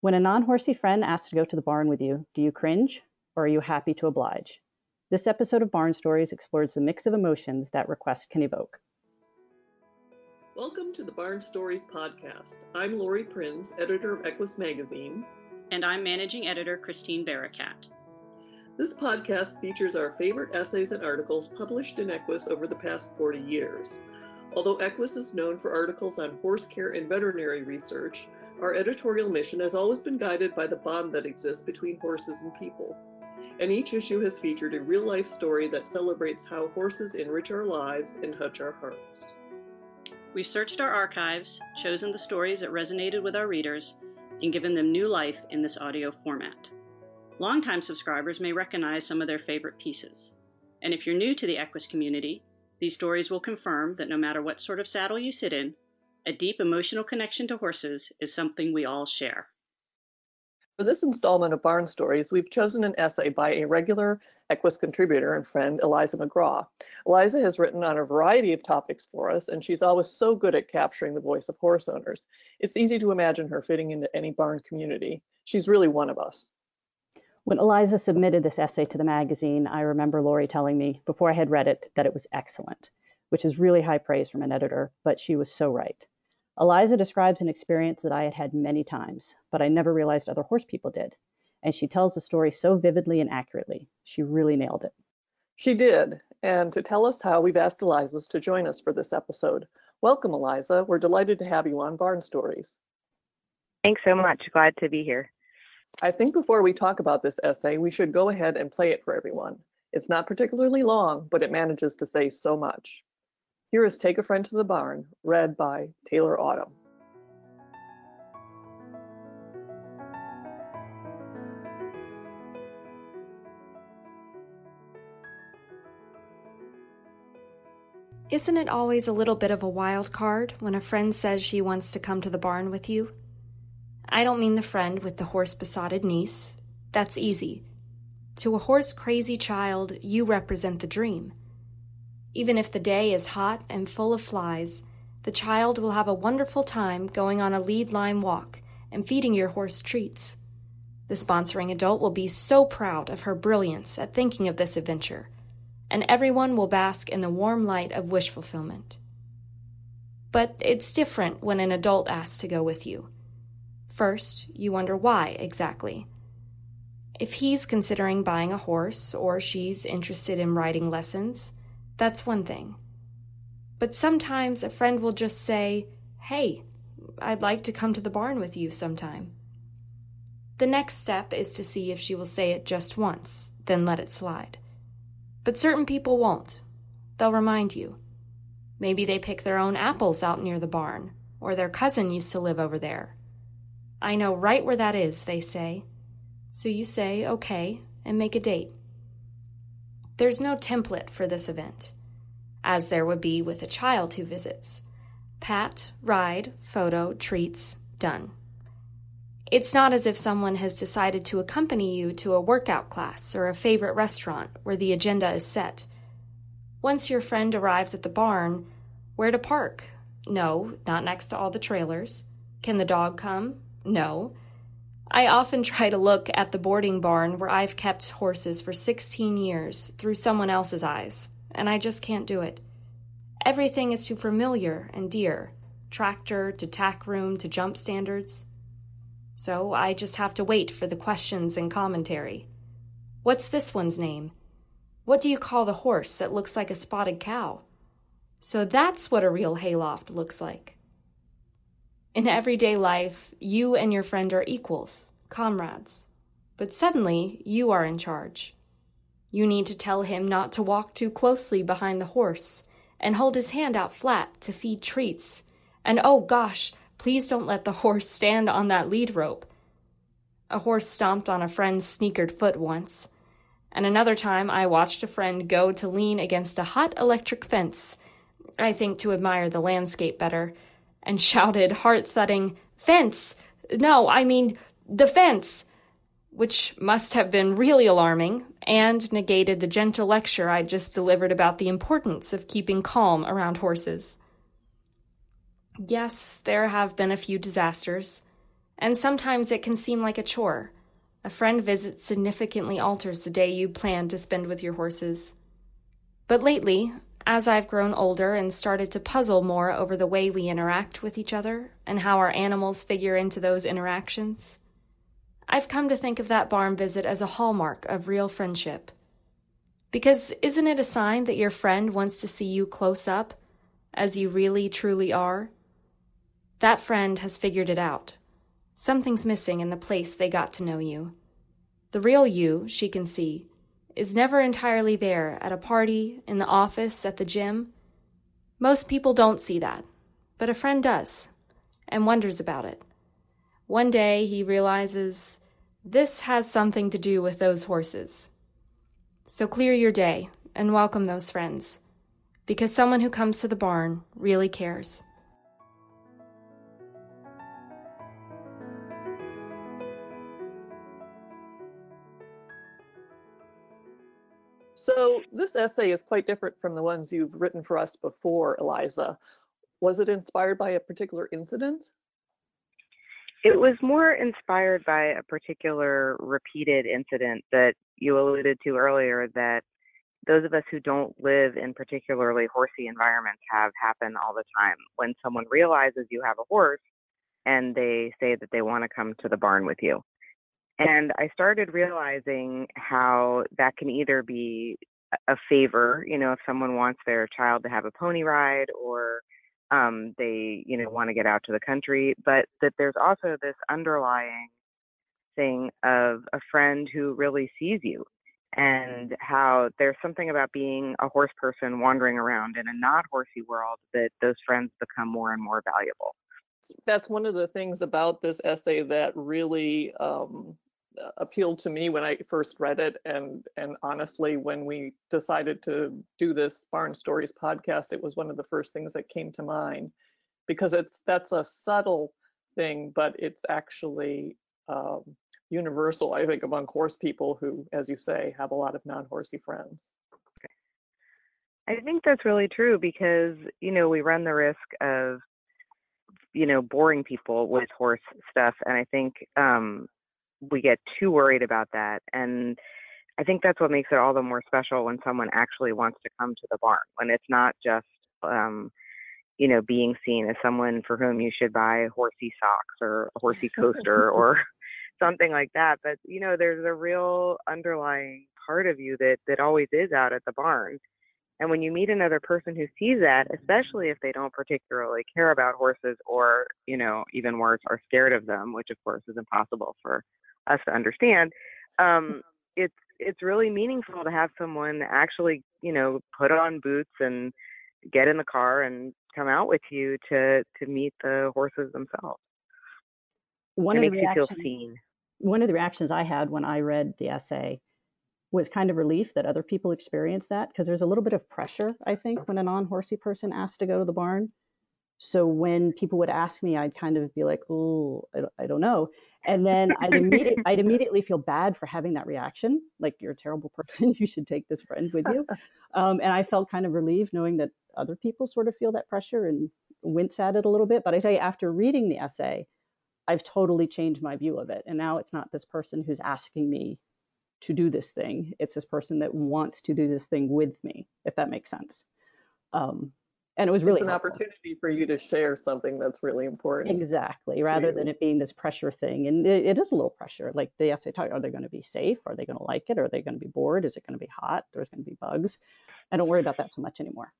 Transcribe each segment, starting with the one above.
When a non horsey friend asks to go to the barn with you, do you cringe or are you happy to oblige? This episode of Barn Stories explores the mix of emotions that request can evoke. Welcome to the Barn Stories podcast. I'm Laurie Prinz, editor of Equus Magazine. And I'm managing editor Christine Barakat. This podcast features our favorite essays and articles published in Equus over the past 40 years. Although Equus is known for articles on horse care and veterinary research, our editorial mission has always been guided by the bond that exists between horses and people. And each issue has featured a real life story that celebrates how horses enrich our lives and touch our hearts. We've searched our archives, chosen the stories that resonated with our readers, and given them new life in this audio format. Longtime subscribers may recognize some of their favorite pieces. And if you're new to the Equus community, these stories will confirm that no matter what sort of saddle you sit in, a deep emotional connection to horses is something we all share. For this installment of Barn Stories, we've chosen an essay by a regular Equus contributor and friend, Eliza McGraw. Eliza has written on a variety of topics for us, and she's always so good at capturing the voice of horse owners. It's easy to imagine her fitting into any barn community. She's really one of us. When Eliza submitted this essay to the magazine, I remember Laurie telling me before I had read it that it was excellent, which is really high praise from an editor, but she was so right. Eliza describes an experience that I had had many times, but I never realized other horse people did. And she tells the story so vividly and accurately. She really nailed it. She did. And to tell us how, we've asked Eliza to join us for this episode. Welcome, Eliza. We're delighted to have you on Barn Stories. Thanks so much. Glad to be here. I think before we talk about this essay, we should go ahead and play it for everyone. It's not particularly long, but it manages to say so much. Here is Take a Friend to the Barn, read by Taylor Autumn. Isn't it always a little bit of a wild card when a friend says she wants to come to the barn with you? I don't mean the friend with the horse besotted niece. That's easy. To a horse crazy child, you represent the dream. Even if the day is hot and full of flies, the child will have a wonderful time going on a lead line walk and feeding your horse treats. The sponsoring adult will be so proud of her brilliance at thinking of this adventure, and everyone will bask in the warm light of wish fulfillment. But it's different when an adult asks to go with you. First, you wonder why exactly. If he's considering buying a horse or she's interested in riding lessons, that's one thing. But sometimes a friend will just say, Hey, I'd like to come to the barn with you sometime. The next step is to see if she will say it just once, then let it slide. But certain people won't. They'll remind you. Maybe they pick their own apples out near the barn, or their cousin used to live over there, I know right where that is, they say. So you say, okay, and make a date. There's no template for this event, as there would be with a child who visits. Pat, ride, photo, treats, done. It's not as if someone has decided to accompany you to a workout class or a favorite restaurant where the agenda is set. Once your friend arrives at the barn, where to park? No, not next to all the trailers. Can the dog come? No. I often try to look at the boarding barn where I've kept horses for 16 years through someone else's eyes, and I just can't do it. Everything is too familiar and dear tractor to tack room to jump standards. So I just have to wait for the questions and commentary. What's this one's name? What do you call the horse that looks like a spotted cow? So that's what a real hayloft looks like. In everyday life, you and your friend are equals, comrades. But suddenly, you are in charge. You need to tell him not to walk too closely behind the horse and hold his hand out flat to feed treats. And oh gosh, please don't let the horse stand on that lead rope. A horse stomped on a friend's sneakered foot once, and another time I watched a friend go to lean against a hot electric fence, I think to admire the landscape better and shouted, heart thudding, Fence! No, I mean, the fence! Which must have been really alarming and negated the gentle lecture I'd just delivered about the importance of keeping calm around horses. Yes, there have been a few disasters, And sometimes it can seem like a chore. A friend visit significantly alters the day you plan to spend with your horses. But lately, as I've grown older and started to puzzle more over the way we interact with each other and how our animals figure into those interactions, I've come to think of that barn visit as a hallmark of real friendship. Because isn't it a sign that your friend wants to see you close up, as you really truly are? That friend has figured it out. Something's missing in the place they got to know you. The real you, she can see, is never entirely there at a party, in the office, at the gym. Most people don't see that, but a friend does, and wonders about it. One day he realizes this has something to do with those horses. So clear your day and welcome those friends, because someone who comes to the barn really cares. So this essay is quite different from the ones you've written for us before, Eliza. Was it inspired by a particular incident? It was more inspired by a particular repeated incident that you alluded to earlier that those of us who don't live in particularly horsey environments have happen all the time. When someone realizes you have a horse and they say that they want to come to the barn with you. And I started realizing how that can either be a favor, you know, if someone wants their child to have a pony ride or um, they, you know, want to get out to the country, but that there's also this underlying thing of a friend who really sees you and how there's something about being a horse person wandering around in a not horsey world that those friends become more and more valuable. That's one of the things about this essay that really um, appealed to me when I first read it, and and honestly, when we decided to do this Barn Stories podcast, it was one of the first things that came to mind because it's that's a subtle thing, but it's actually um, universal, I think, among horse people who, as you say, have a lot of non-horsey friends. I think that's really true because you know we run the risk of you know boring people with horse stuff, and I think um, we get too worried about that. And I think that's what makes it all the more special when someone actually wants to come to the barn, when it's not just, um, you know, being seen as someone for whom you should buy horsey socks or a horsey coaster or something like that. But, you know, there's a real underlying part of you that, that always is out at the barn. And when you meet another person who sees that, especially if they don't particularly care about horses or, you know, even worse, are scared of them, which of course is impossible for us to understand, um, it's it's really meaningful to have someone actually, you know, put on boots and get in the car and come out with you to to meet the horses themselves. One it of the you feel reactions, seen. one of the reactions I had when I read the essay was kind of relief that other people experience that because there's a little bit of pressure, I think, when a non-horsey person asks to go to the barn. So when people would ask me, I'd kind of be like, "Oh, I don't, I don't know," and then I'd immediately I'd immediately feel bad for having that reaction, like you're a terrible person. You should take this friend with you. Um, and I felt kind of relieved knowing that other people sort of feel that pressure and wince at it a little bit. But I tell you, after reading the essay, I've totally changed my view of it, and now it's not this person who's asking me to do this thing. It's this person that wants to do this thing with me, if that makes sense. Um, and it was really it's an helpful. opportunity for you to share something that's really important. Exactly, rather than it being this pressure thing. And it, it is a little pressure. Like the essay talk, are they going to be safe? Are they going to like it? Are they going to be bored? Is it going to be hot? There's going to be bugs. I don't worry about that so much anymore.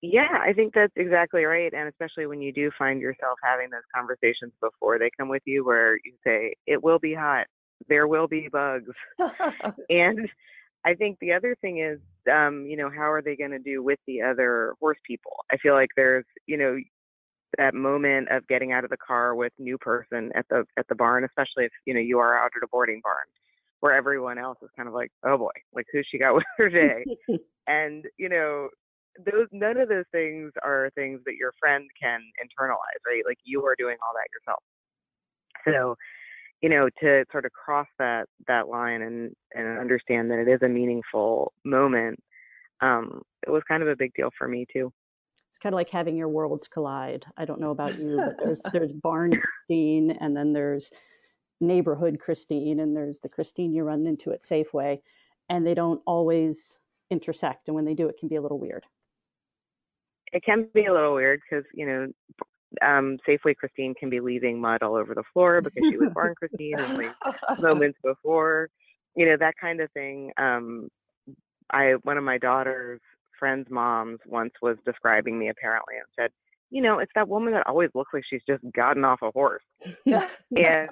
Yeah, I think that's exactly right. And especially when you do find yourself having those conversations before they come with you, where you say, it will be hot, there will be bugs. and I think the other thing is, um, you know, how are they going to do with the other horse people? I feel like there's, you know, that moment of getting out of the car with new person at the at the barn, especially if you know you are out at a boarding barn, where everyone else is kind of like, oh boy, like who she got with her today? and you know, those none of those things are things that your friend can internalize, right? Like you are doing all that yourself. So you know to sort of cross that that line and and understand that it is a meaningful moment um it was kind of a big deal for me too it's kind of like having your worlds collide. I don't know about you, but there's there's barn Christine, and then there's neighborhood Christine, and there's the Christine you run into at Safeway, and they don't always intersect. And when they do, it can be a little weird. It can be a little weird because you know um, Safeway Christine can be leaving mud all over the floor because she was born Christine only moments before, you know that kind of thing. Um, I one of my daughter's friends' moms once was describing me apparently and said, you know, it's that woman that always looks like she's just gotten off a horse. and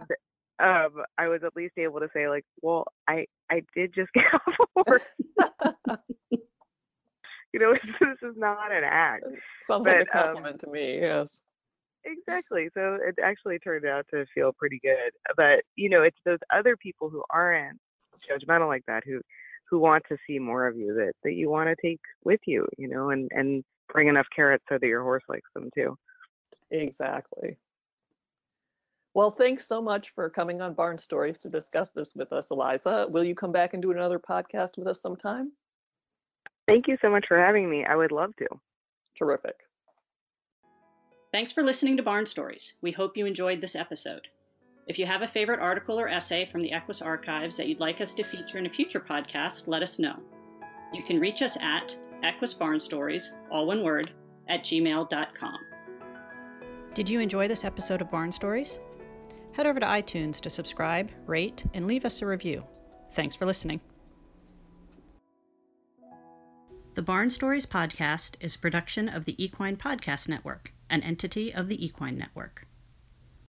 um, I was at least able to say like, well, I I did just get off a horse. you know, this is not an act. Sounds But, like a um, compliment to me. Yes. Exactly. So it actually turned out to feel pretty good. But you know, it's those other people who aren't judgmental like that who who want to see more of you that that you want to take with you, you know, and and bring enough carrots so that your horse likes them too. Exactly. Well, thanks so much for coming on Barn Stories to discuss this with us, Eliza. Will you come back and do another podcast with us sometime? Thank you so much for having me. I would love to. Terrific. Thanks for listening to Barn Stories. We hope you enjoyed this episode. If you have a favorite article or essay from the Equus archives that you'd like us to feature in a future podcast, let us know. You can reach us at Equus Barn Stories, all one word, at gmail.com. Did you enjoy this episode of Barn Stories? Head over to iTunes to subscribe, rate, and leave us a review. Thanks for listening. The Barn Stories podcast is a production of the Equine Podcast Network, an entity of the Equine Network.